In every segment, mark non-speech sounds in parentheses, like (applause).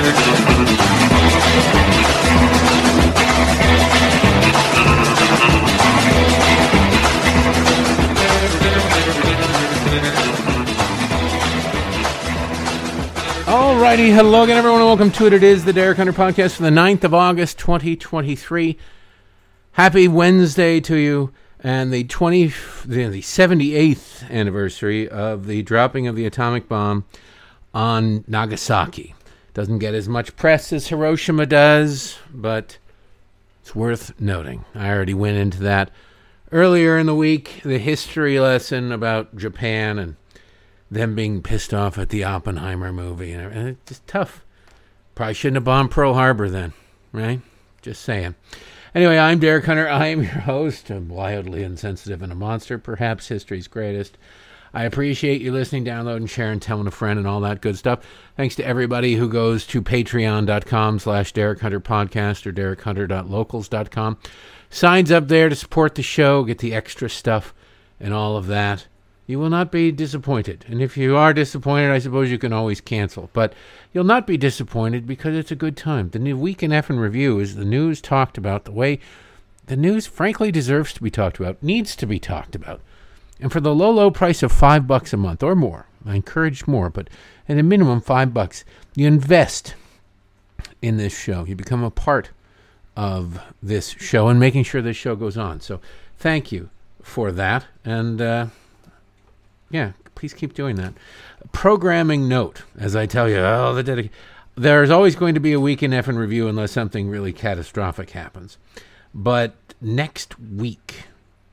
Alrighty, hello again, everyone, and welcome to it. It is the Derek Hunter podcast for the 9th of August, 2023. Happy Wednesday to you, and the 20, the 78th anniversary of the dropping of the atomic bomb on Nagasaki. Doesn't get as much press as Hiroshima does, but it's worth noting. I already went into that earlier in the week, the history lesson about Japan and them being pissed off at the Oppenheimer movie. And it's just tough. Probably shouldn't have bombed Pearl Harbor then, right? Just saying. Anyway, I'm Derek Hunter. I am your host. I'm wildly insensitive and a monster, perhaps history's greatest. I appreciate you listening, downloading, sharing, telling a friend, and all that good stuff. Thanks to everybody who goes to patreon.com slash Derek Hunter Podcast or derekhunter.locals.com. Signs up there to support the show, get the extra stuff, and all of that you will not be disappointed. And if you are disappointed, I suppose you can always cancel. But you'll not be disappointed because it's a good time. The new Week in F and Review is the news talked about the way the news, frankly, deserves to be talked about, needs to be talked about. And for the low, low price of five bucks a month or more, I encourage more, but at a minimum five bucks, you invest in this show. You become a part of this show and making sure this show goes on. So thank you for that. And uh, yeah, please keep doing that. Programming note, as I tell you, oh, the. There's always going to be a week in F and review unless something really catastrophic happens. But next week,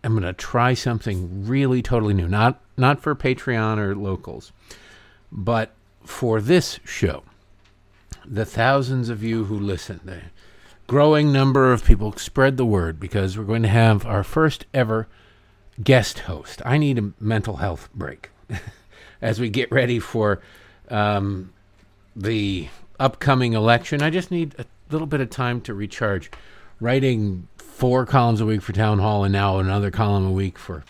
I'm going to try something really totally new. Not not for Patreon or locals, but for this show. The thousands of you who listen, the growing number of people, spread the word because we're going to have our first ever guest host. I need a mental health break (laughs) as we get ready for um, the upcoming election. I just need a little bit of time to recharge. Writing four columns a week for Town Hall and now another column a week for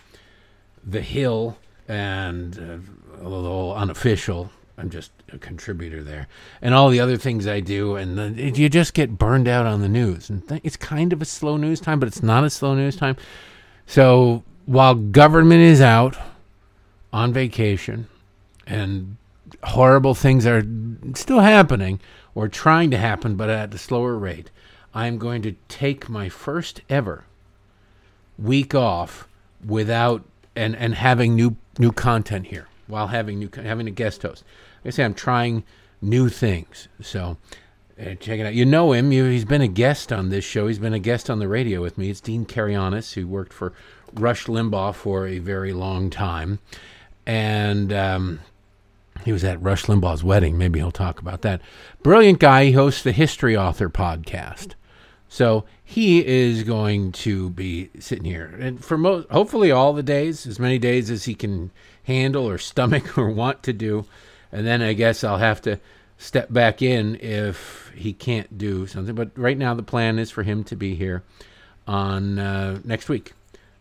The Hill and uh, a little unofficial. I'm just a contributor there, and all the other things I do, and you just get burned out on the news. And th- it's kind of a slow news time, but it's not a slow news time. So while government is out on vacation and horrible things are still happening or trying to happen, but at a slower rate, I'm going to take my first ever week off without and and having new new content here while having new having a guest host. Like I say I'm trying new things. So uh, check it out. You know him. You, he's been a guest on this show. He's been a guest on the radio with me. It's Dean Karayanis, who worked for Rush Limbaugh for a very long time. And um, he was at Rush Limbaugh's wedding. Maybe he'll talk about that. Brilliant guy. He hosts the History Author podcast. So he is going to be sitting here. And for most, hopefully all the days, as many days as he can handle or stomach (laughs) or want to do. And then I guess I'll have to step back in if he can't do something. But right now, the plan is for him to be here on uh, next week.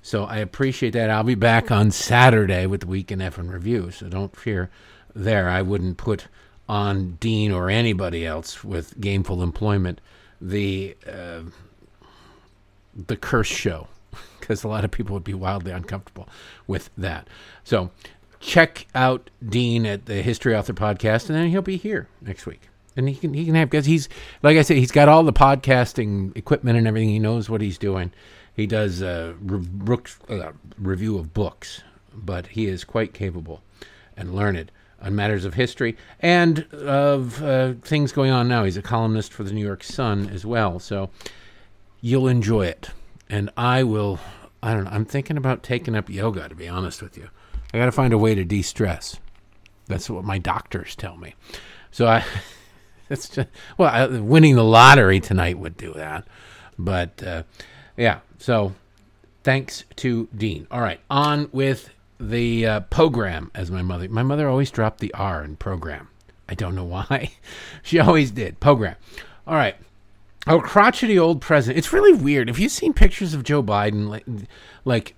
So I appreciate that. I'll be back on Saturday with the Week in F and Review. So don't fear there. I wouldn't put on Dean or anybody else with gainful employment the uh, the curse show (laughs) because a lot of people would be wildly uncomfortable with that. So check out Dean at the History Author podcast, and then he'll be here next week. And he can he can have because he's like I said, he's got all the podcasting equipment and everything. He knows what he's doing. He does a re- uh, review of books, but he is quite capable and learned on matters of history and of uh, things going on now. He's a columnist for the New York Sun as well, so you'll enjoy it. And I will. I don't know. I'm thinking about taking up yoga. To be honest with you, I got to find a way to de-stress. That's what my doctors tell me. So I. (laughs) That's just, well, I, winning the lottery tonight would do that, but uh, yeah. So thanks to Dean. All right, on with the uh, program, as my mother. My mother always dropped the R in program. I don't know why. (laughs) she always did. Program. All right. Oh, crotchety old president. It's really weird. If you've seen pictures of Joe Biden, like, like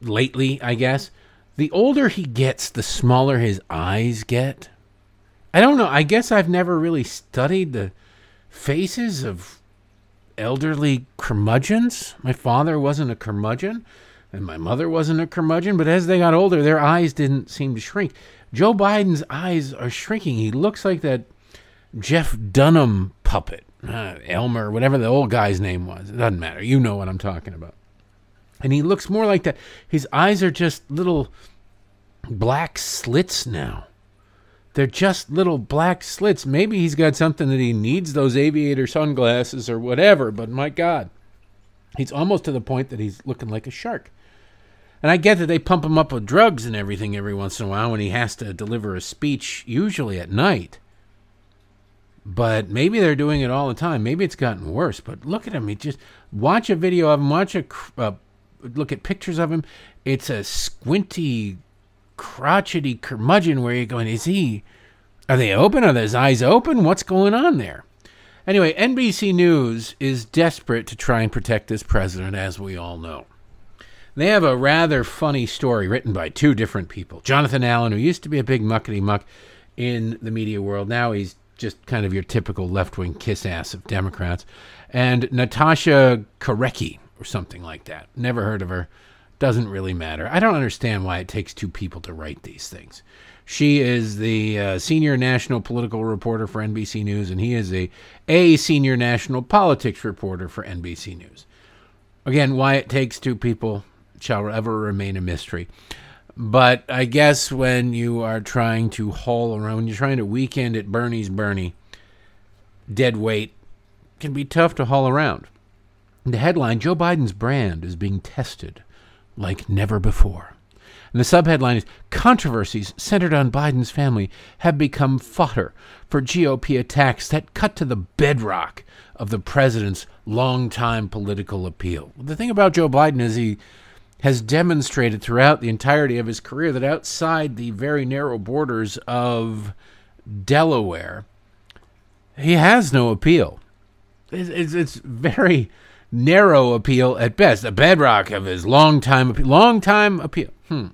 lately? I guess the older he gets, the smaller his eyes get. I don't know. I guess I've never really studied the faces of elderly curmudgeons. My father wasn't a curmudgeon, and my mother wasn't a curmudgeon, but as they got older, their eyes didn't seem to shrink. Joe Biden's eyes are shrinking. He looks like that Jeff Dunham puppet, uh, Elmer, whatever the old guy's name was. It doesn't matter. You know what I'm talking about. And he looks more like that. His eyes are just little black slits now. They're just little black slits. Maybe he's got something that he needs those aviator sunglasses or whatever, but my God, he's almost to the point that he's looking like a shark. And I get that they pump him up with drugs and everything every once in a while when he has to deliver a speech, usually at night. But maybe they're doing it all the time. Maybe it's gotten worse. But look at him. He just watch a video of him. Watch a uh, look at pictures of him. It's a squinty crotchety curmudgeon where you're going, is he, are they open? Are his eyes open? What's going on there? Anyway, NBC News is desperate to try and protect this president, as we all know. They have a rather funny story written by two different people. Jonathan Allen, who used to be a big muckety muck in the media world, now he's just kind of your typical left wing kiss ass of Democrats, and Natasha Korecki, or something like that. Never heard of her. Doesn't really matter. I don't understand why it takes two people to write these things. She is the uh, senior national political reporter for NBC News, and he is a a senior national politics reporter for NBC News. Again, why it takes two people shall ever remain a mystery. But I guess when you are trying to haul around, you're trying to weekend at Bernie's Bernie, dead weight can be tough to haul around. The headline Joe Biden's brand is being tested like never before. And the subheadline is Controversies centered on Biden's family have become fodder for GOP attacks that cut to the bedrock of the president's longtime political appeal. The thing about Joe Biden is he has demonstrated throughout the entirety of his career that outside the very narrow borders of Delaware, he has no appeal. It's, it's, it's very narrow appeal at best, the bedrock of his long time appeal. Long time appeal. Hmm.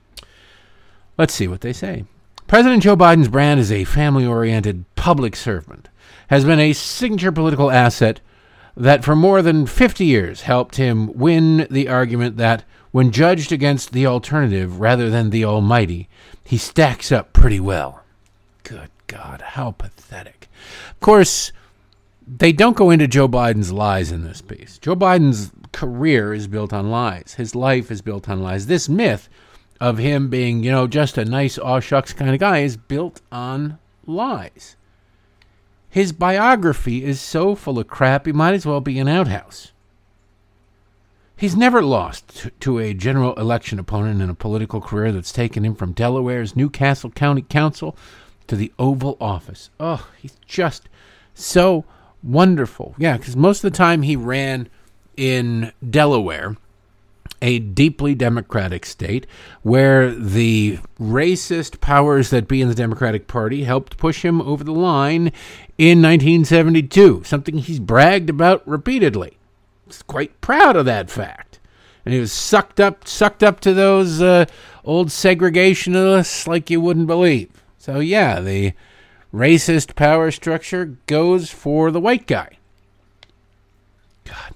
Let's see what they say. President Joe Biden's brand as a family oriented public servant has been a signature political asset that for more than 50 years helped him win the argument that when judged against the alternative rather than the almighty, he stacks up pretty well. Good God, how pathetic. Of course, they don't go into Joe Biden's lies in this piece. Joe Biden's career is built on lies. His life is built on lies. This myth of him being, you know, just a nice aw shucks kind of guy is built on lies. His biography is so full of crap, he might as well be an outhouse. He's never lost to a general election opponent in a political career that's taken him from Delaware's New Castle County Council to the Oval Office. Oh, he's just so wonderful. Yeah, because most of the time he ran in Delaware, a deeply Democratic state, where the racist powers that be in the Democratic Party helped push him over the line in 1972, something he's bragged about repeatedly. He's quite proud of that fact. And he was sucked up, sucked up to those uh, old segregationists like you wouldn't believe. So yeah, the racist power structure goes for the white guy. God.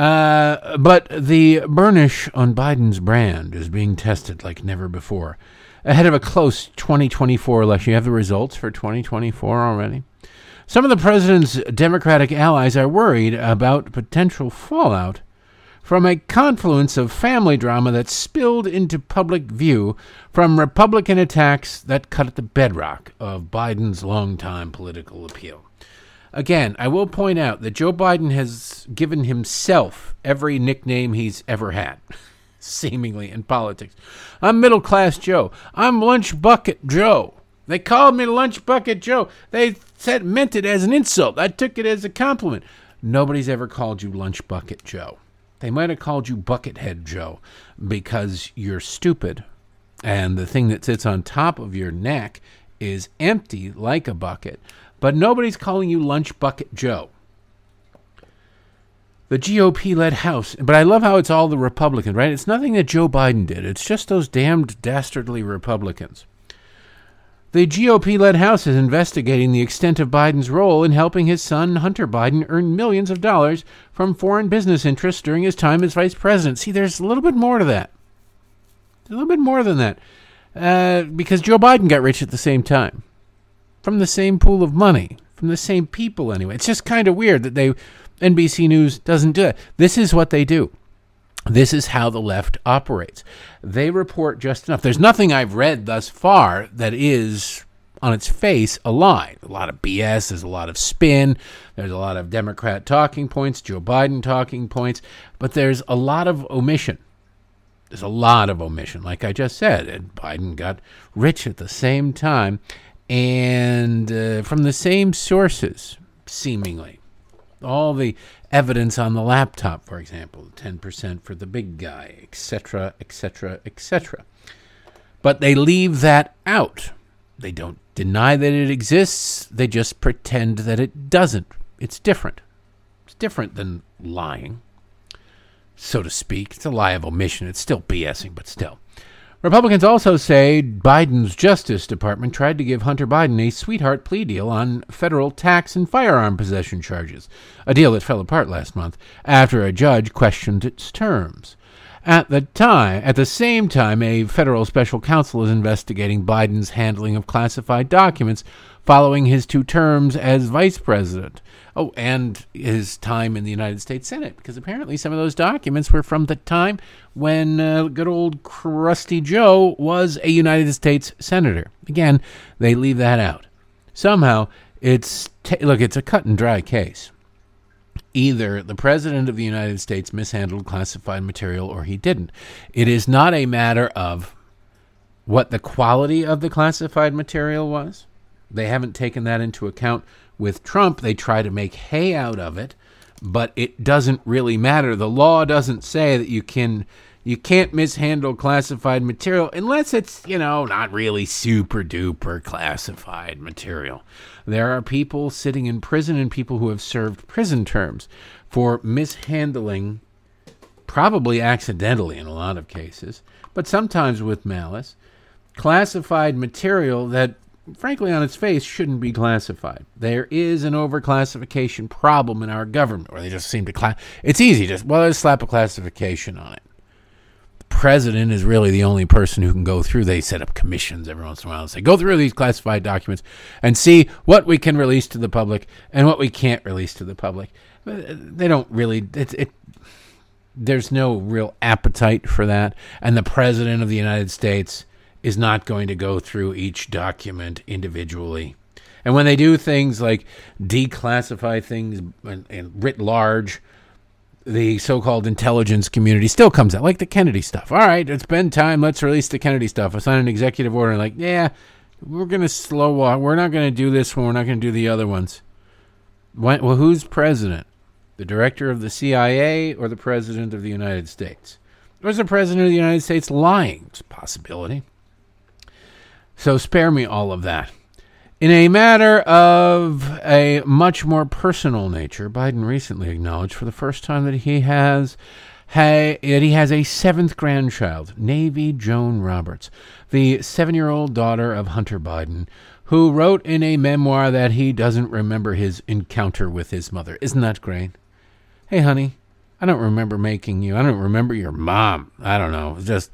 Uh, but the burnish on Biden's brand is being tested like never before. Ahead of a close 2024 election, you have the results for 2024 already. Some of the president's Democratic allies are worried about potential fallout from a confluence of family drama that spilled into public view from Republican attacks that cut at the bedrock of Biden's longtime political appeal. Again, I will point out that Joe Biden has given himself every nickname he's ever had, (laughs) seemingly in politics. I'm middle class Joe. I'm lunch bucket Joe. They called me lunch bucket Joe. They said meant it as an insult. I took it as a compliment. Nobody's ever called you lunch bucket Joe. They might have called you Buckethead Joe because you're stupid and the thing that sits on top of your neck is empty like a bucket, but nobody's calling you Lunch Bucket Joe. The GOP led House, but I love how it's all the Republicans, right? It's nothing that Joe Biden did, it's just those damned dastardly Republicans. The GOP led House is investigating the extent of Biden's role in helping his son, Hunter Biden, earn millions of dollars from foreign business interests during his time as vice president. See, there's a little bit more to that. A little bit more than that. Uh, because Joe Biden got rich at the same time from the same pool of money, from the same people anyway. It's just kind of weird that they NBC News doesn't do it. This is what they do. This is how the left operates. They report just enough. There's nothing I've read thus far that is on its face a lie. A lot of BS, there's a lot of spin, there's a lot of Democrat talking points, Joe Biden talking points, but there's a lot of omission. There's a lot of omission, like I just said. And Biden got rich at the same time and uh, from the same sources, seemingly. All the evidence on the laptop, for example, 10% for the big guy, etc., etc., etc. But they leave that out. They don't deny that it exists, they just pretend that it doesn't. It's different. It's different than lying, so to speak. It's a lie of omission. It's still BSing, but still. Republicans also say Biden's Justice Department tried to give Hunter Biden a sweetheart plea deal on federal tax and firearm possession charges, a deal that fell apart last month after a judge questioned its terms. At the time, at the same time, a federal special counsel is investigating Biden's handling of classified documents following his two terms as vice president. Oh, and his time in the United States Senate, because apparently some of those documents were from the time when uh, good old Crusty Joe was a United States senator. Again, they leave that out. Somehow, it's t- look, it's a cut and dry case. Either the president of the United States mishandled classified material or he didn't. It is not a matter of what the quality of the classified material was. They haven't taken that into account with Trump, they try to make hay out of it, but it doesn't really matter. The law doesn't say that you can you can't mishandle classified material unless it's, you know, not really super duper classified material. There are people sitting in prison and people who have served prison terms for mishandling, probably accidentally in a lot of cases, but sometimes with malice, classified material that frankly, on its face, shouldn't be classified. There is an overclassification problem in our government or they just seem to class. It's easy, just, well, let's slap a classification on it. President is really the only person who can go through. They set up commissions every once in a while and say, go through these classified documents and see what we can release to the public and what we can't release to the public. They don't really, it, it there's no real appetite for that. And the president of the United States is not going to go through each document individually. And when they do things like declassify things and, and writ large, the so-called intelligence community still comes out, like the Kennedy stuff. All right, it's been time. Let's release the Kennedy stuff. I sign an executive order. Like, yeah, we're to slow walk. We're not to do this one. We're not to do the other ones. When, well, who's president? The director of the CIA or the president of the United States? Or is the president of the United States lying? It's a possibility. So spare me all of that. In a matter of a much more personal nature, Biden recently acknowledged for the first time that he has that he has a seventh grandchild, Navy Joan Roberts, the seven-year-old daughter of Hunter Biden, who wrote in a memoir that he doesn't remember his encounter with his mother. Isn't that great? Hey, honey, I don't remember making you. I don't remember your mom. I don't know. It's just,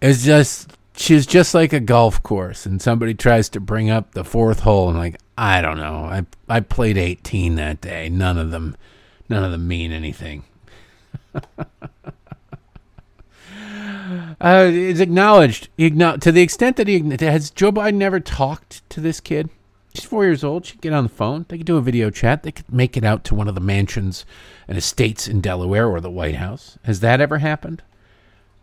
it's just she's just like a golf course and somebody tries to bring up the fourth hole and like i don't know. I i played 18 that day. None of them none of them mean anything. (laughs) Uh, it's acknowledged. To the extent that he has joe biden never talked to this kid? She's four years old. She could get on the phone. They could do a video chat. They could make it out to one of the mansions and estates in delaware or the white house. Has that ever happened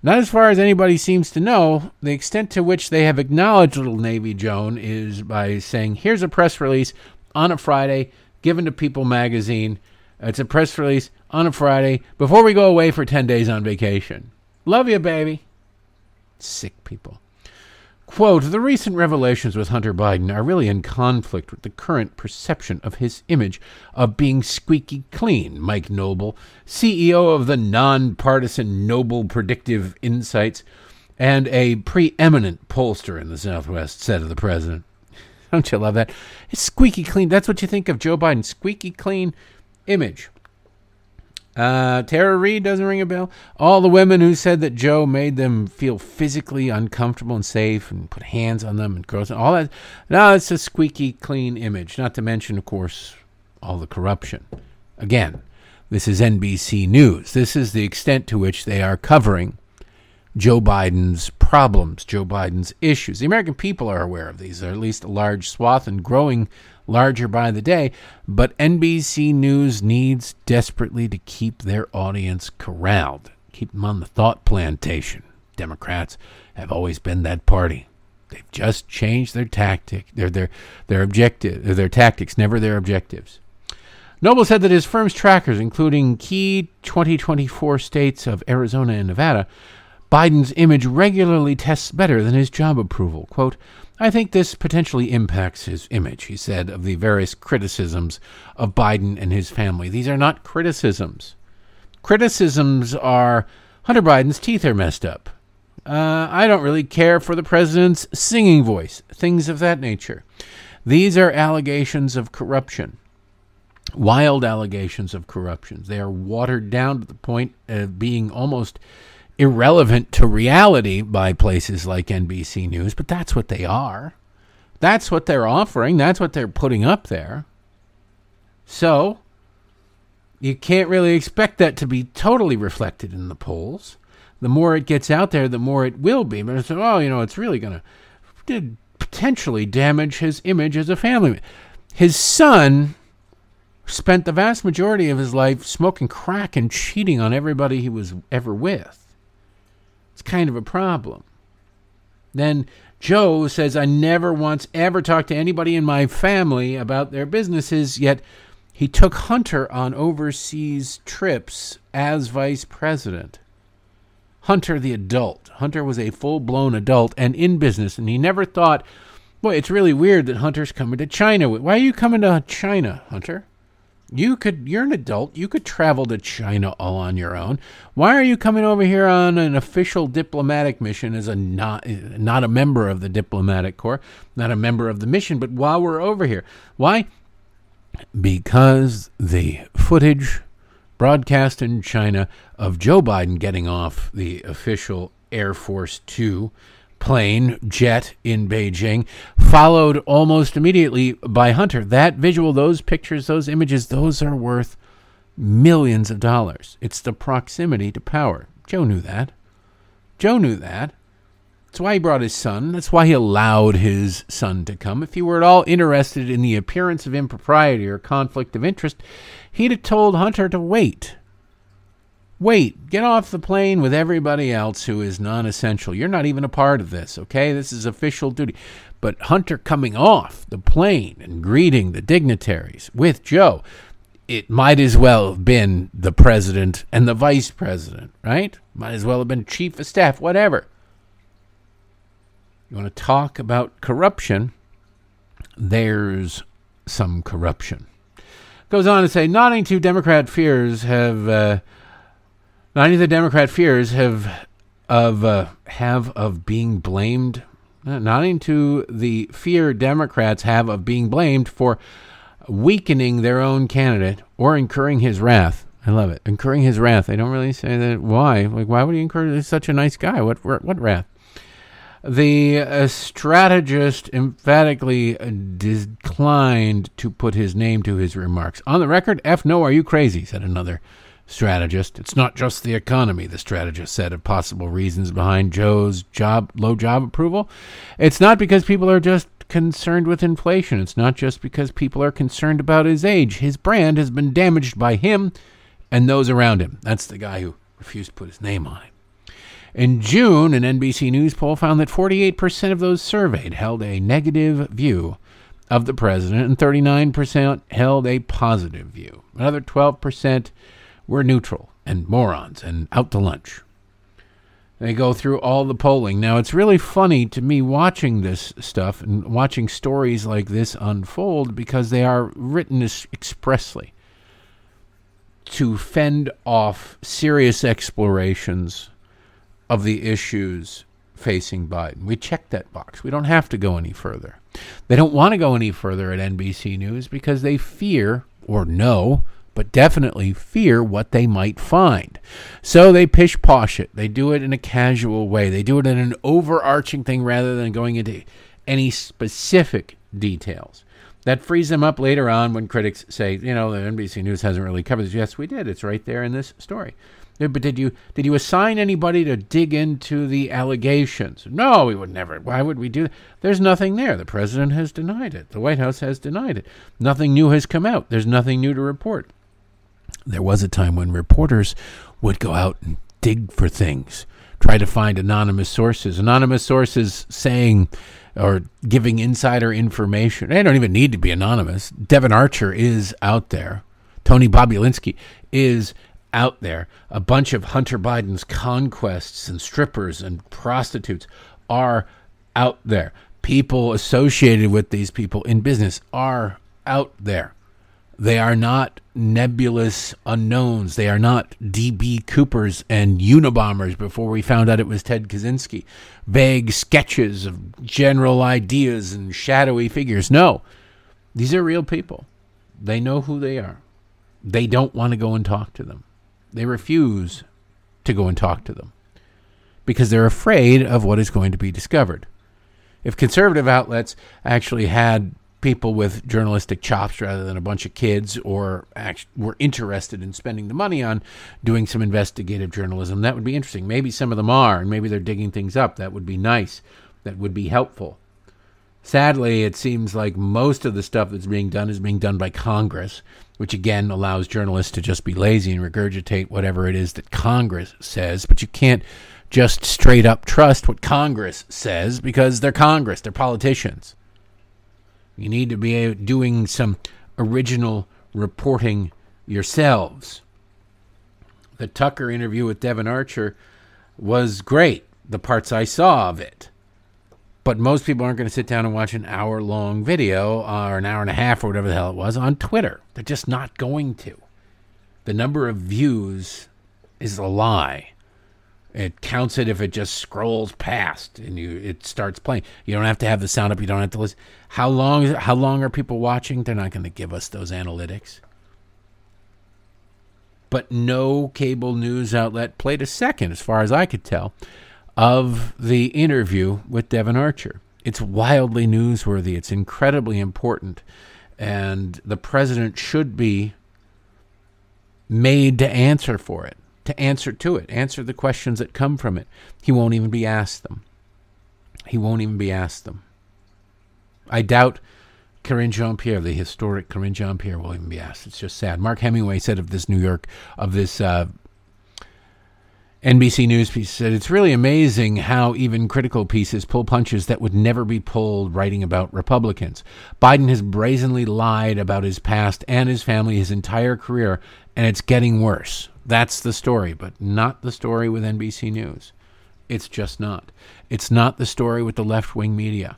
not as far as anybody seems to know, the extent to which they have acknowledged Little Navy Joan is by saying, here's a press release on a Friday given to People magazine. It's a press release on a Friday before we go away for 10 days on vacation. Love you, baby. Sick people. Quote, the recent revelations with Hunter Biden are really in conflict with the current perception of his image of being squeaky clean, Mike Noble, CEO of the nonpartisan Noble Predictive Insights and a preeminent pollster in the Southwest, said of the president. Don't you love that? It's squeaky clean. That's what you think of Joe Biden's Squeaky clean image. Uh, Tara Reade doesn't ring a bell. All the women who said that Joe made them feel physically uncomfortable and safe and put hands on them and girls and all that. No, it's a squeaky clean image. Not to mention, of course, all the corruption. Again, this is NBC News. This is the extent to which they are covering Joe Biden's problems, Joe Biden's issues. The American people are aware of these, or at least a large swath and growing larger by the day. But NBC News needs desperately to keep their audience corralled, keep them on the thought plantation. Democrats have always been that party. They've just changed their tactic, their their their objective, their tactics, never their objectives. Noble said that his firm's trackers, including key 2024 states of Arizona and Nevada, Biden's image regularly tests better than his job approval. Quote, I think this potentially impacts his image, he said, of the various criticisms of Biden and his family. These are not criticisms. Criticisms are Hunter Biden's teeth are messed up. Uh, I don't really care for the president's singing voice, things of that nature. These are allegations of corruption wild allegations of corruption. They are watered down to the point of being almost irrelevant to reality by places like NBC News, but that's what they are. That's what they're offering. That's what they're putting up there. So, you can't really expect that to be totally reflected in the polls. The more it gets out there, the more it will be. But it's, oh, you know, it's really going to potentially damage his image as a family. man. His son spent the vast majority of his life smoking crack and cheating on everybody he was ever with. Kind of a problem. Then Joe says, I never once ever talked to anybody in my family about their businesses, yet he took Hunter on overseas trips as vice president. Hunter, the adult. Hunter was a full blown adult and in business, and he never thought, boy, it's really weird that Hunter's coming to China. Why are you coming to China, Hunter? You could you're an adult. You could travel to China all on your own. Why are you coming over here on an official diplomatic mission as a not not a member of the diplomatic corps, not a member of the mission, but while we're over here? Why? Because the footage broadcast in China of Joe Biden getting off the official Air Force 2 plane jet in Beijing, followed almost immediately by Hunter. That visual, those pictures, those images, those are worth millions of dollars. It's the proximity to power. Joe knew that. Joe knew that. That's why he brought his son. That's why he allowed his son to come. If he were at all interested in the appearance of impropriety or conflict of interest, he'd have told Hunter to wait Wait, get off the plane with everybody else who is non essential. You're not even a part of this, okay? This is official duty. But Hunter coming off the plane and greeting the dignitaries with Joe, it might as well have been the president and the vice president, right? Might as well have been chief of staff, whatever. You want to talk about corruption? There's some corruption. Goes on to say, nodding to Democrat fears have. Uh, Many of the Democrat fears have of uh, have of being blamed, uh, not into the fear Democrats have of being blamed for weakening their own candidate or incurring his wrath. I love it, incurring his wrath. They don't really say that. Why? Like, why would he incur? He's such a nice guy. What what wrath? The uh, strategist emphatically declined to put his name to his remarks. On the record, F no, are you crazy? said another strategist. It's not just the economy, the strategist said of possible reasons behind Joe's job low job approval. It's not because people are just concerned with inflation. It's not just because people are concerned about his age. His brand has been damaged by him and those around him. That's the guy who refused to put his name on it. In June, an NBC News poll found that 48% of those surveyed held a negative view of the president and 39% held a positive view. Another 12% we're neutral and morons and out to lunch. They go through all the polling. Now, it's really funny to me watching this stuff and watching stories like this unfold because they are written expressly to fend off serious explorations of the issues facing Biden. We checked that box. We don't have to go any further. They don't want to go any further at NBC News because they fear or know but definitely fear what they might find. So they pish posh it. They do it in a casual way. They do it in an overarching thing rather than going into any specific details. That frees them up later on when critics say, you know, the NBC News hasn't really covered this. Yes, we did. It's right there in this story. But did you did you assign anybody to dig into the allegations? No, we would never. Why would we do that? There's nothing there. The president has denied it. The White House has denied it. Nothing new has come out. There's nothing new to report. There was a time when reporters would go out and dig for things, try to find anonymous sources, anonymous sources saying or giving insider information. They don't even need to be anonymous. Devon Archer is out there. Tony Bobulinski is out there. A bunch of Hunter Biden's conquests and strippers and prostitutes are out there. People associated with these people in business are out there. They are not nebulous unknowns. They are not D.B. Coopers and Unabombers before we found out it was Ted Kaczynski. Vague sketches of general ideas and shadowy figures. No, these are real people. They know who they are. They don't want to go and talk to them. They refuse to go and talk to them because they're afraid of what is going to be discovered. If conservative outlets actually had people with journalistic chops rather than a bunch of kids or were interested in spending the money on doing some investigative journalism. That would be interesting. Maybe some of them are, and maybe they're digging things up. That would be nice. That would be helpful. Sadly, it seems like most of the stuff that's being done is being done by Congress, which again allows journalists to just be lazy and regurgitate whatever it is that Congress says. But you can't just straight up trust what Congress says because they're Congress, they're politicians. You need to be doing some original reporting yourselves. The Tucker interview with Devon Archer was great, the parts I saw of it. But most people aren't going to sit down and watch an hour long video or an hour and a half or whatever the hell it was on Twitter. They're just not going to. The number of views is a lie. It counts it if it just scrolls past and you it starts playing. You don't have to have the sound up. You don't have to listen. How long? How long are people watching? They're not going to give us those analytics. But no cable news outlet played a second, as far as I could tell, of the interview with Devon Archer. It's wildly newsworthy. It's incredibly important, and the president should be made to answer for it to answer to it, answer the questions that come from it. He won't even be asked them. He won't even be asked them. I doubt Karine Jean Pierre, the historic Karine Jean Pierre, will even be asked. It's just sad. Mark Hemingway said of this New York, of this uh, NBC News piece, said it's really amazing how even critical pieces pull punches that would never be pulled writing about Republicans. Biden has brazenly lied about his past and his family his entire career, and it's getting worse. That's the story, but not the story with NBC News. It's just not. It's not the story with the left wing media.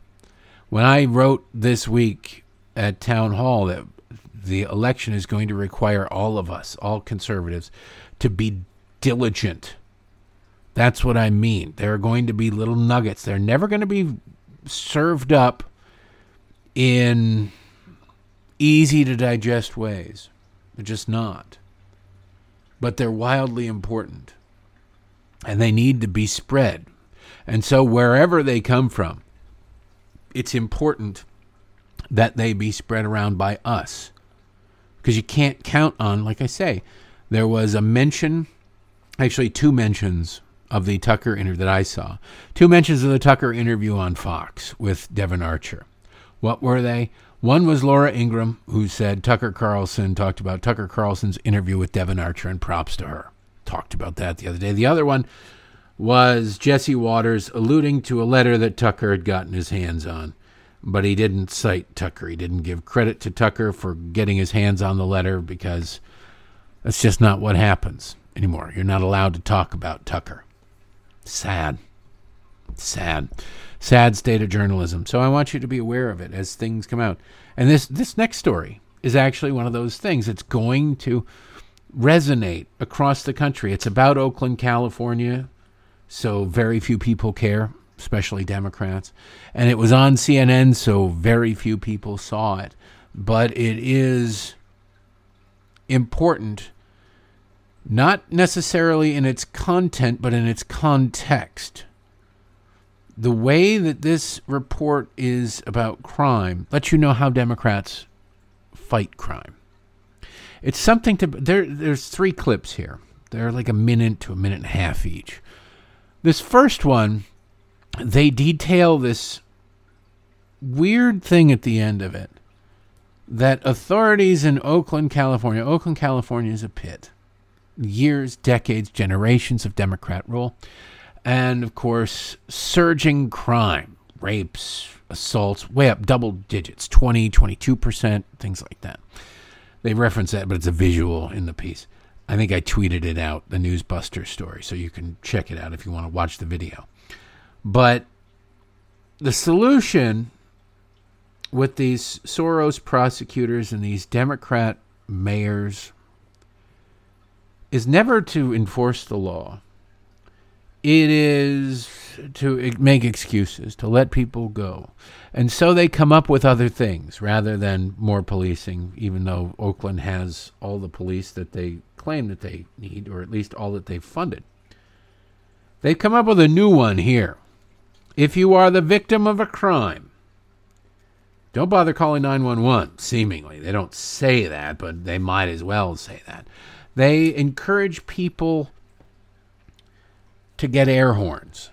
When I wrote this week at Town Hall that the election is going to require all of us, all conservatives, to be diligent. That's what I mean. There are going to be little nuggets. They're never going to be served up in easy to digest ways. They're just not but they're wildly important. And they need to be spread. And so, wherever they come from, it's important that they be spread around by us. Because you can't count on, like I say, there was a mention, actually, two mentions of the Tucker interview that I saw. Two mentions of the Tucker interview on Fox with Devon Archer. What were they? One was Laura Ingraham, who said Tucker Carlson talked about Tucker Carlson's interview with Devon Archer, and props to her. Talked about that the other day. The other one was Jesse Watters alluding to a letter that Tucker had gotten his hands on, but he didn't cite Tucker. He didn't give credit to Tucker for getting his hands on the letter because that's just not what happens anymore. You're not allowed to talk about Tucker. Sad. Sad sad state of journalism. So I want you to be aware of it as things come out. And this this next story is actually one of those things. It's going to resonate across the country. It's about Oakland, California, so very few people care. especially Democrats. And it was on CNN, so very few people saw it. But it is important, not necessarily in its content, but in its context. The way that this report is about crime lets you know how Democrats fight crime. It's something to there. There's three clips here. They're like a minute to a minute and a half each. This first one, they detail this weird thing at the end of it that authorities in Oakland, California, Oakland, California is a pit. Years, decades, generations of Democrat rule. And of course, surging crime, rapes, assaults, way up double digits 20, 22%, things like that. They reference that, but it's a visual in the piece. I think I tweeted it out, the Newsbuster story, so you can check it out if you want to watch the video. But the solution with these Soros prosecutors and these Democrat mayors is never to enforce the law. It is to make excuses, to let people go. And so they come up with other things rather than more policing, even though Oakland has all the police that they claim that they need, or at least all that they've funded. They've come up with a new one here. If you are the victim of a crime, don't bother calling 911, seemingly. They don't say that, but they might as well say that. They encourage people to get air horns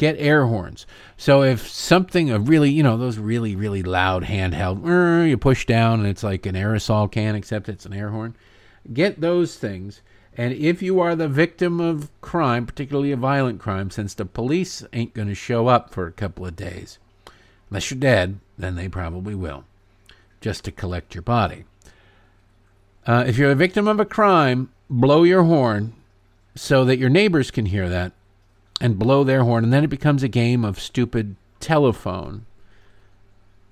get air horns. So if something a really, you know, those really really loud handheld, you push down and it's like an aerosol can except it's an air horn. Get those things. And if you are the victim of crime, particularly a violent crime, since the police ain't going to show up for a couple of days, unless you're dead, then they probably will, just to collect your body. Uh, if you're a victim of a crime, blow your horn so that your neighbors can hear that and blow their horn, and then it becomes a game of stupid telephone.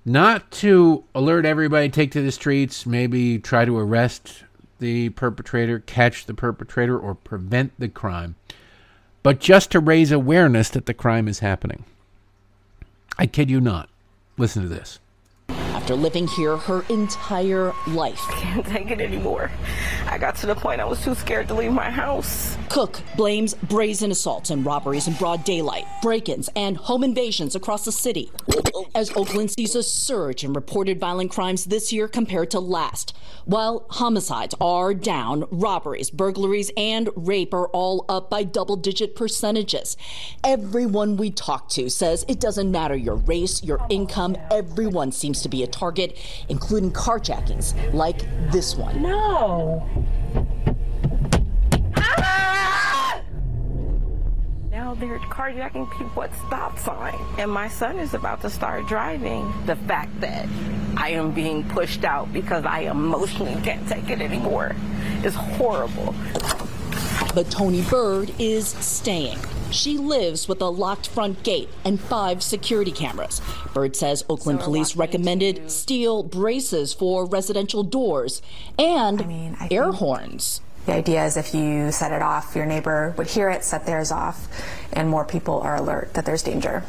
Not to alert everybody, take to the streets, maybe try to arrest the perpetrator, catch the perpetrator, or prevent the crime, but just to raise awareness that the crime is happening. I kid you not. Listen to this after living here her entire life. I (laughs) Can't take it anymore. I got to the point I was too scared to leave my house. Cook blames brazen assaults and robberies in broad daylight, break ins, and home invasions across the city. As Oakland sees a surge in reported violent crimes this year compared to last. While homicides are down, robberies, burglaries, and rape are all up by double digit percentages. Everyone we talk to says it doesn't matter your race, your income, everyone seems to be a target, including carjackings like this one. No. Ah! Now they're carjacking people at stop sign. And my son is about to start driving. The fact that I am being pushed out because I emotionally can't take it anymore is horrible. But Tony Bird is staying. She lives with a locked front gate and five security cameras. Bird says Oakland so police recommended steel braces for residential doors and I mean, I air horns. The idea is if you set it off, your neighbor would hear it, set theirs off, and more people are alert that there's danger.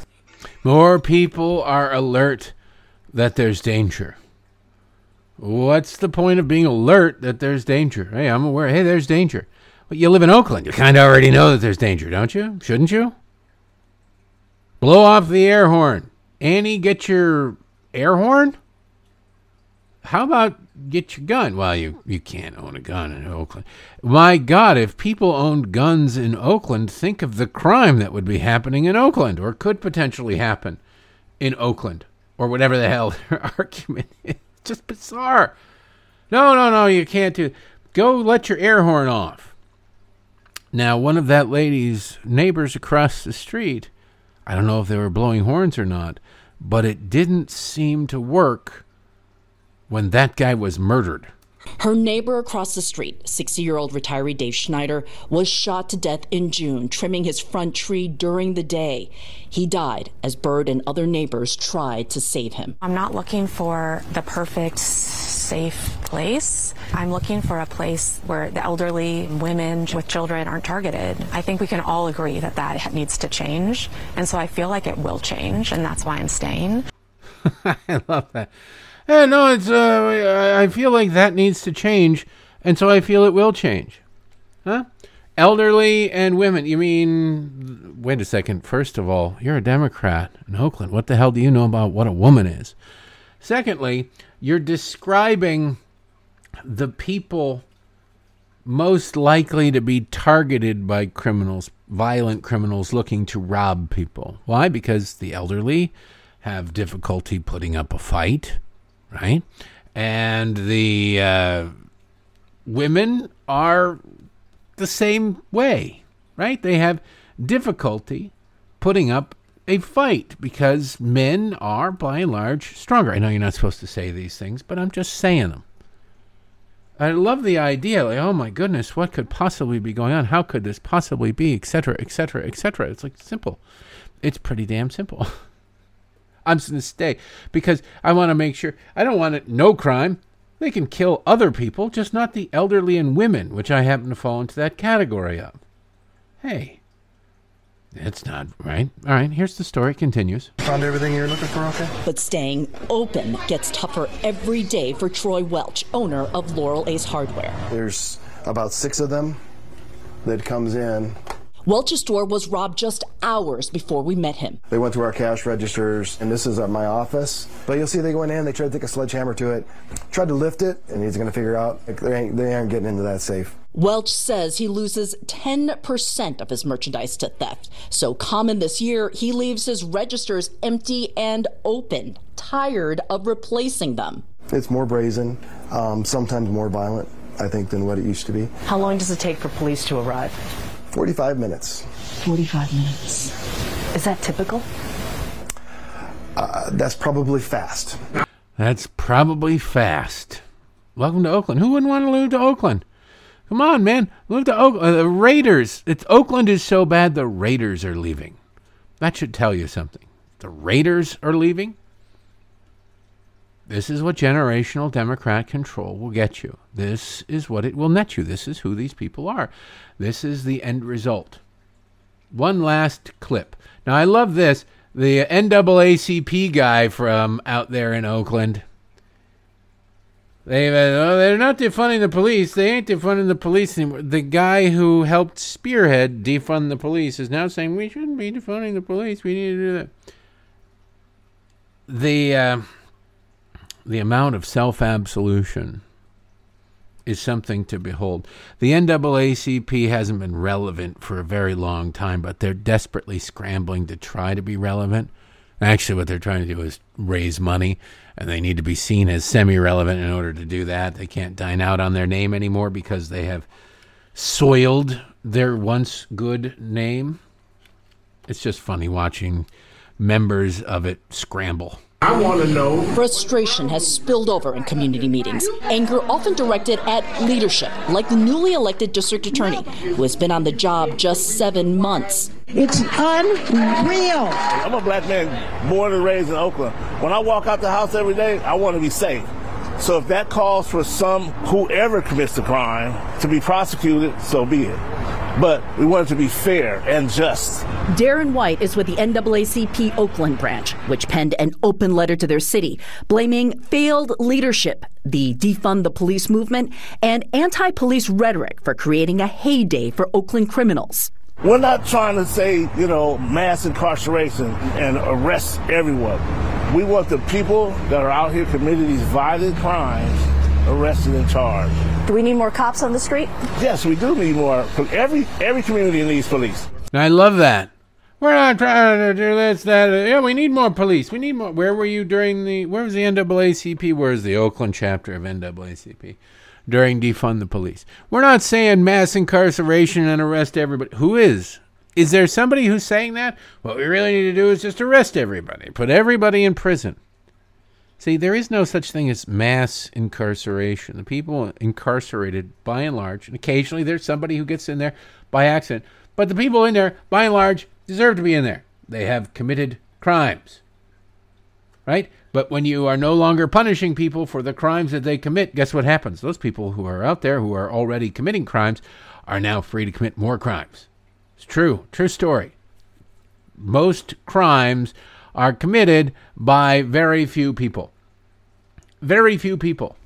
More people are alert that there's danger. What's the point of being alert that there's danger? Hey, I'm aware. Hey, there's danger. But you live in Oakland. You kind of already know that there's danger, don't you? Shouldn't you? Blow off the air horn. Annie, get your air horn? How about get your gun? Well, you, you can't own a gun in Oakland. My God, if people owned guns in Oakland, think of the crime that would be happening in Oakland or could potentially happen in Oakland or whatever the hell their (laughs) argument is. Just bizarre. No, no, no, you can't do. Go let your air horn off. Now, one of that lady's neighbors across the street, I don't know if they were blowing horns or not, but it didn't seem to work when that guy was murdered. Her neighbor across the street, 60 year old retiree Dave Schneider, was shot to death in June, trimming his front tree during the day. He died as Bird and other neighbors tried to save him. I'm not looking for the perfect, safe place. I'm looking for a place where the elderly, women with children aren't targeted. I think we can all agree that that needs to change. And so I feel like it will change, and that's why I'm staying. (laughs) I love that. Yeah, no, it's. Uh, I feel like that needs to change, and so I feel it will change. Huh? Elderly and women. You mean? Wait a second. First of all, you're a Democrat in Oakland. What the hell do you know about what a woman is? Secondly, you're describing the people most likely to be targeted by criminals, violent criminals looking to rob people. Why? Because the elderly have difficulty putting up a fight, right? And the uh, women are the same way, right? They have difficulty putting up a fight because men are, by and large, stronger. I know you're not supposed to say these things, but I'm just saying them. I love the idea, like, oh my goodness, what could possibly be going on? How could this possibly be, etc., etc., etc. It's like simple. It's pretty damn simple. (laughs) I'm just going to stay because I want to make sure I don't want it no crime. They can kill other people, just not the elderly and women, which I happen to fall into that category of. Hey, that's not right. All right, here's the story. It continues. Found everything you're looking for, okay? But staying open gets tougher every day for Troy Welch, owner of Laurel Ace Hardware. There's about six of them that comes in Welch's store was robbed just hours before we met him. They went through our cash registers, and this is at my office. But you'll see they went in, they tried to take a sledgehammer to it, tried to lift it, and he's going to figure out they ain't, they aren't getting into that safe. Welch says he loses 10% of his merchandise to theft. So common this year, he leaves his registers empty and open, tired of replacing them. It's more brazen, um, sometimes more violent, I think, than what it used to be. How long does it take for police to arrive? 45 minutes. 45 minutes. Is that typical? Uh, that's probably fast. That's probably fast. Welcome to Oakland. Who wouldn't want to move to Oakland? Come on, man. Move to Oakland. Uh, the Raiders. It's Oakland is so bad the Raiders are leaving. That should tell you something. The Raiders are leaving. This is what generational Democrat control will get you. This is what it will net you. This is who these people are. This is the end result. One last clip. Now, I love this. The NAACP guy from out there in Oakland. They, uh, they're not defunding the police. They ain't defunding the police anymore. The guy who helped spearhead defund the police is now saying we shouldn't be defunding the police. We need to do that. The. Uh, the amount of self absolution is something to behold. The NAACP hasn't been relevant for a very long time, but they're desperately scrambling to try to be relevant. Actually, what they're trying to do is raise money, and they need to be seen as semi relevant in order to do that. They can't dine out on their name anymore because they have soiled their once good name. It's just funny watching members of it scramble. I want to know. Frustration has spilled over in community meetings. Anger often directed at leadership, like the newly elected district attorney, who has been on the job just seven months. It's unreal. I'm a black man born and raised in Oakland. When I walk out the house every day, I want to be safe. So if that calls for some whoever commits the crime to be prosecuted, so be it but we want it to be fair and just. Darren White is with the NAACP Oakland branch, which penned an open letter to their city blaming failed leadership, the defund the police movement, and anti police rhetoric for creating a heyday for Oakland criminals. We're not trying to say, you know, mass incarceration and arrest everyone. We want the people that are out here committing these violent crimes arrested and charged. Do we need more cops on the street? Yes, we do need more. Every every community needs police. I love that. We're not trying to do this, that. Yeah, we need more police. We need more. Where were you during the? Where was the NAACP? Where's the Oakland chapter of NAACP? During defund the police. We're not saying mass incarceration and arrest everybody. Who is? Is there somebody who's saying that? What we really need to do is just arrest everybody, put everybody in prison. See, there is no such thing as mass incarceration. The people incarcerated, by and large, and occasionally there's somebody who gets in there by accident, but the people in there, by and large, deserve to be in there. They have committed crimes. Right? But when you are no longer punishing people for the crimes that they commit, guess what happens? Those people who are out there who are already committing crimes are now free to commit more crimes. It's true, true story. Most crimes are committed by very few people. Very few people.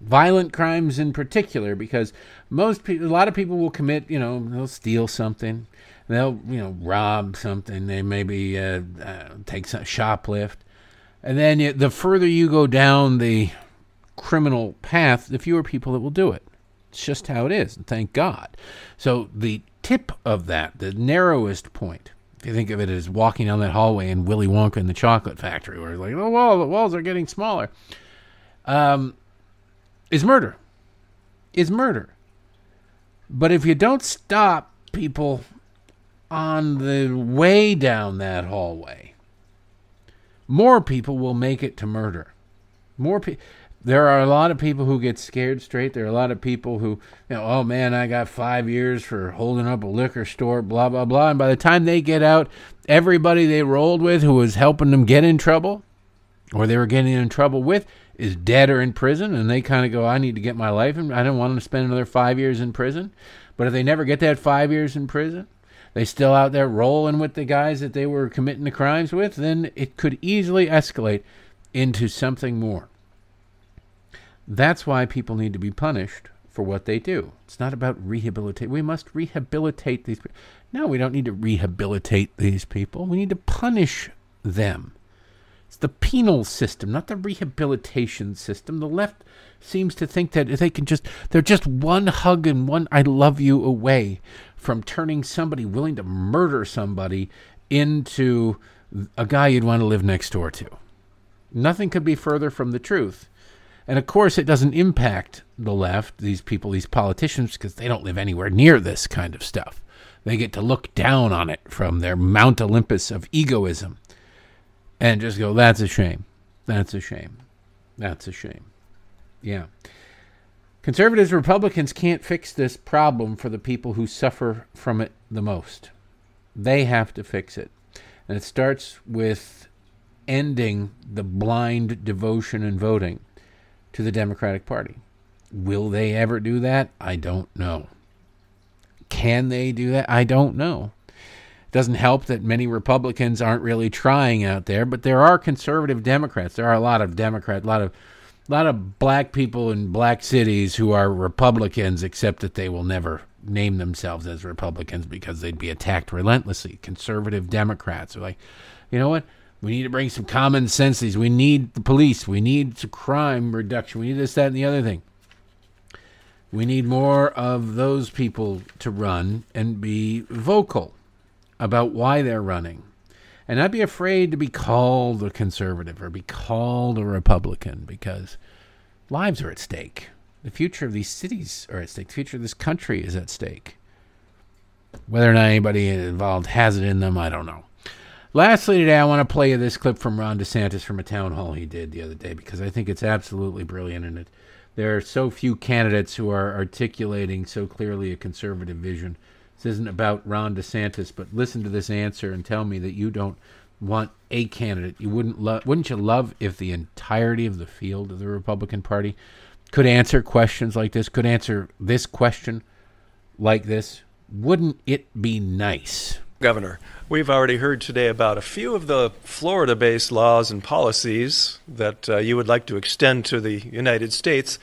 Violent crimes in particular, because most people, a lot of people will commit, you know, they'll steal something, they'll, you know, rob something, they maybe uh, uh, take some shoplift. And then the further you go down the criminal path, the fewer people that will do it. It's just how it is, and thank God. So the tip of that, the narrowest point, think of it as walking down that hallway in Willy Wonka and the Chocolate Factory, where it's like, oh, wall, the walls are getting smaller, um, is murder. Is murder. But if you don't stop people on the way down that hallway, more people will make it to murder. More people. There are a lot of people who get scared straight. There are a lot of people who, you know, oh man, I got five years for holding up a liquor store, blah, blah, blah. And by the time they get out, everybody they rolled with who was helping them get in trouble or they were getting in trouble with is dead or in prison. And they kind of go, I need to get my life and I don't want them to spend another five years in prison. But if they never get that five years in prison, they still out there rolling with the guys that they were committing the crimes with, then it could easily escalate into something more. That's why people need to be punished for what they do. It's not about rehabilitate. We must rehabilitate these people. No, we don't need to rehabilitate these people. We need to punish them. It's the penal system, not the rehabilitation system. The left seems to think that they can just, they're just one hug and one I love you away from turning somebody willing to murder somebody into a guy you'd want to live next door to. Nothing could be further from the truth. And of course, it doesn't impact the left, these people, these politicians, because they don't live anywhere near this kind of stuff. They get to look down on it from their Mount Olympus of egoism and just go, that's a shame. That's a shame. That's a shame. Yeah. Conservatives, Republicans can't fix this problem for the people who suffer from it the most. They have to fix it. And it starts with ending the blind devotion and voting to the Democratic Party. Will they ever do that? I don't know. Can they do that? I don't know. It doesn't help that many Republicans aren't really trying out there, but there are conservative Democrats. There are a lot of Democrats, a lot of a lot of black people in black cities who are Republicans, except that they will never name themselves as Republicans because they'd be attacked relentlessly. Conservative Democrats are like, you know what? We need to bring some common sense. We need the police. We need crime reduction. We need this, that, and the other thing. We need more of those people to run and be vocal about why they're running, and not be afraid to be called a conservative or be called a Republican because lives are at stake. The future of these cities are at stake. The future of this country is at stake. Whether or not anybody involved has it in them, I don't know. Lastly, today, I want to play you this clip from Ron DeSantis from a town hall he did the other day because I think it's absolutely brilliant. And it, there are so few candidates who are articulating so clearly a conservative vision. This isn't about Ron DeSantis, but listen to this answer and tell me that you don't want a candidate. You wouldn't love, wouldn't you love if the entirety of the field of the Republican Party could answer questions like this, could answer this question like this? Wouldn't it be nice? Governor, we've already heard today about a few of the Florida based laws and policies that uh, you would like to extend to the United States.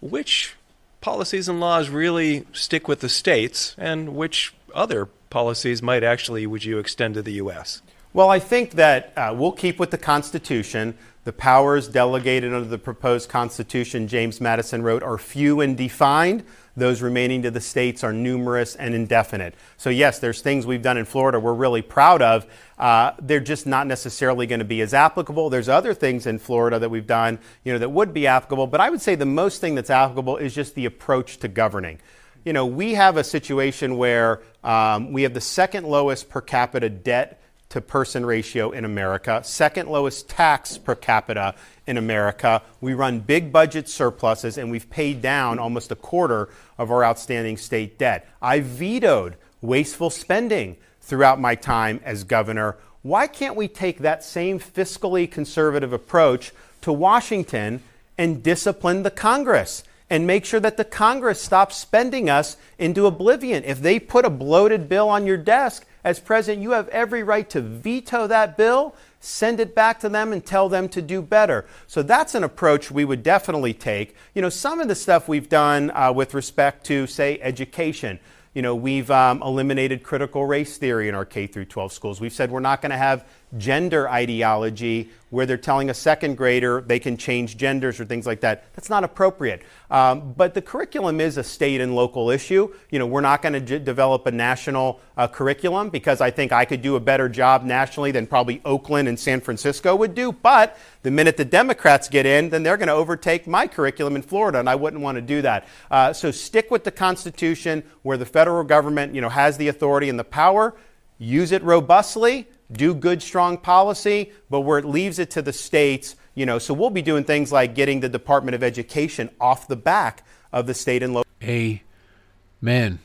Which policies and laws really stick with the states, and which other policies might actually would you extend to the U.S.? Well, I think that uh, we'll keep with the Constitution. The powers delegated under the proposed Constitution James Madison wrote are few and defined. Those remaining to the states are numerous and indefinite. So, yes, there's things we've done in Florida we're really proud of. Uh, they're just not necessarily going to be as applicable. There's other things in Florida that we've done, you know, that would be applicable. But I would say the most thing that's applicable is just the approach to governing. You know, we have a situation where um, we have the second lowest per capita debt to person ratio in America, second lowest tax per capita in America. We run big budget surpluses, and we've paid down almost a quarter of our outstanding state debt. I vetoed wasteful spending throughout my time as governor. Why can't we take that same fiscally conservative approach to Washington and discipline the Congress? and make sure that the Congress stops spending us into oblivion. If they put a bloated bill on your desk, as president, you have every right to veto that bill, send it back to them, and tell them to do better. So that's an approach we would definitely take. You know, some of the stuff we've done uh, with respect to, say, education. You know, we've um, eliminated critical race theory in our K through 12 schools. We've said we're not going to have gender ideology where they're telling a second grader they can change genders or things like that. That's not appropriate. Um, but the curriculum is a state and local issue. You know, we're not going to j- develop a national uh, curriculum because I think I could do a better job nationally than probably Oakland and San Francisco would do. But the minute the Democrats get in, then they're going to overtake my curriculum in Florida, and I wouldn't want to do that. Uh, so stick with the Constitution where the federal government, you know, has the authority and the power. Use it robustly do good, strong policy, but where it leaves it to the states, you know, so we'll be doing things like getting the Department of Education off the back of the state and local. Amen,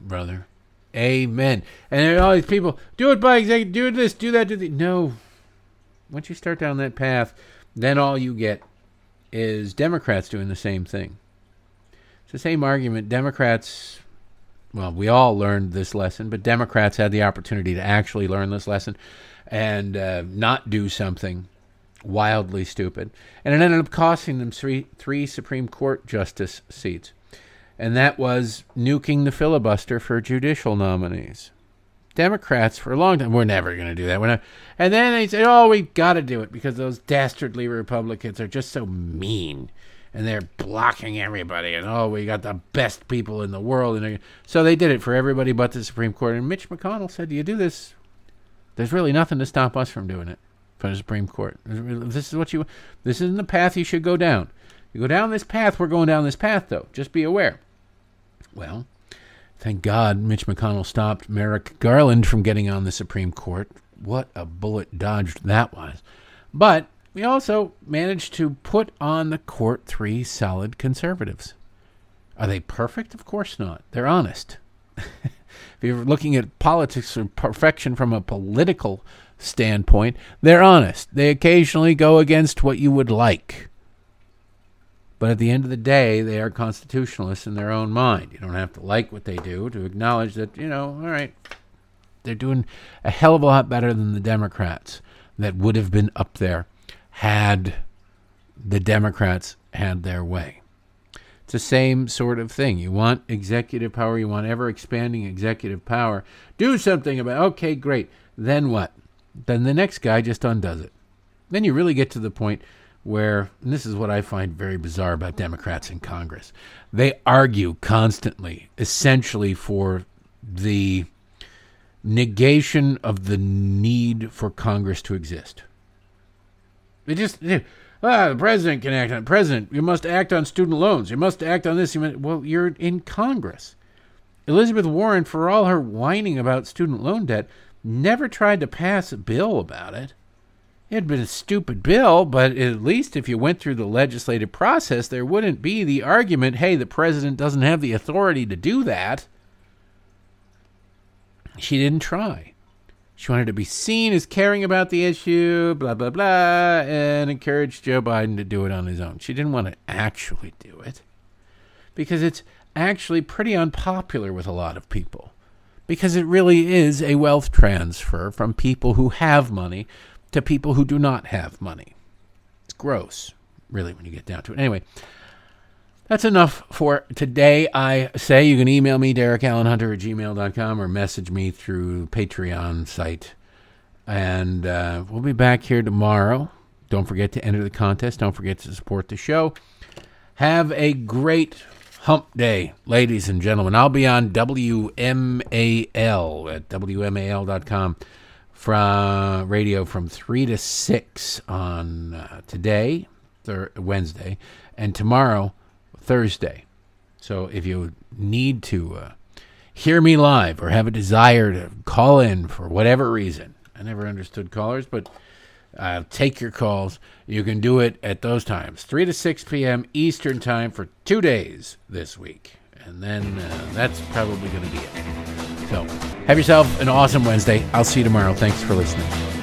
brother. Amen. And there are all these people, do it by executive, do this, do that, do the. No. Once you start down that path, then all you get is Democrats doing the same thing. It's the same argument. Democrats well, we all learned this lesson, but Democrats had the opportunity to actually learn this lesson and uh, not do something wildly stupid. And it ended up costing them three, three Supreme Court justice seats. And that was nuking the filibuster for judicial nominees. Democrats, for a long time, we're never going to do that. We're not. And then they said, oh, we've got to do it because those dastardly Republicans are just so mean and they're blocking everybody. And oh, we got the best people in the world. And so they did it for everybody but the Supreme Court. And Mitch McConnell said, "Do "You do this. There's really nothing to stop us from doing it for the Supreme Court. This is what you. This isn't the path you should go down. You go down this path. We're going down this path, though. Just be aware." Well, thank God Mitch McConnell stopped Merrick Garland from getting on the Supreme Court. What a bullet dodged that was. But we also managed to put on the court three solid conservatives. Are they perfect? Of course not. They're honest. (laughs) if you're looking at politics or perfection from a political standpoint, they're honest. They occasionally go against what you would like. But at the end of the day, they are constitutionalists in their own mind. You don't have to like what they do to acknowledge that, you know, all right, they're doing a hell of a lot better than the Democrats that would have been up there had the Democrats had their way. It's the same sort of thing. You want executive power, you want ever expanding executive power. Do something about it. Okay, great. Then what? Then the next guy just undoes it. Then you really get to the point where, and this is what I find very bizarre about Democrats in Congress, they argue constantly, essentially for the negation of the need for Congress to exist. They just ah, the president can act on president. You must act on student loans. You must act on this. You must, well, you're in Congress. Elizabeth Warren, for all her whining about student loan debt, never tried to pass a bill about it. It had been a stupid bill, but at least if you went through the legislative process, there wouldn't be the argument hey, the president doesn't have the authority to do that. She didn't try. She wanted to be seen as caring about the issue, blah, blah, blah, and encouraged Joe Biden to do it on his own. She didn't want to actually do it because it's actually pretty unpopular with a lot of people because it really is a wealth transfer from people who have money to people who do not have money. It's gross, really, when you get down to it. Anyway, that's enough for today. I say you can email me, Derek Allen Hunter at gmail.com, or message me through Patreon site. And uh, we'll be back here tomorrow. Don't forget to enter the contest. Don't forget to support the show. Have a great hump day, ladies and gentlemen. I'll be on WMAL at WMAL.com from radio from 3 to 6 on uh, today, thir- Wednesday, and tomorrow Thursday. So if you need to uh, hear me live or have a desire to call in for whatever reason, I never understood callers, but I'll take your calls. You can do it at those times, 3 to 6 p.m. Eastern Time for two days this week. And then uh, that's probably going to be it. So have yourself an awesome Wednesday. I'll see you tomorrow. Thanks for listening.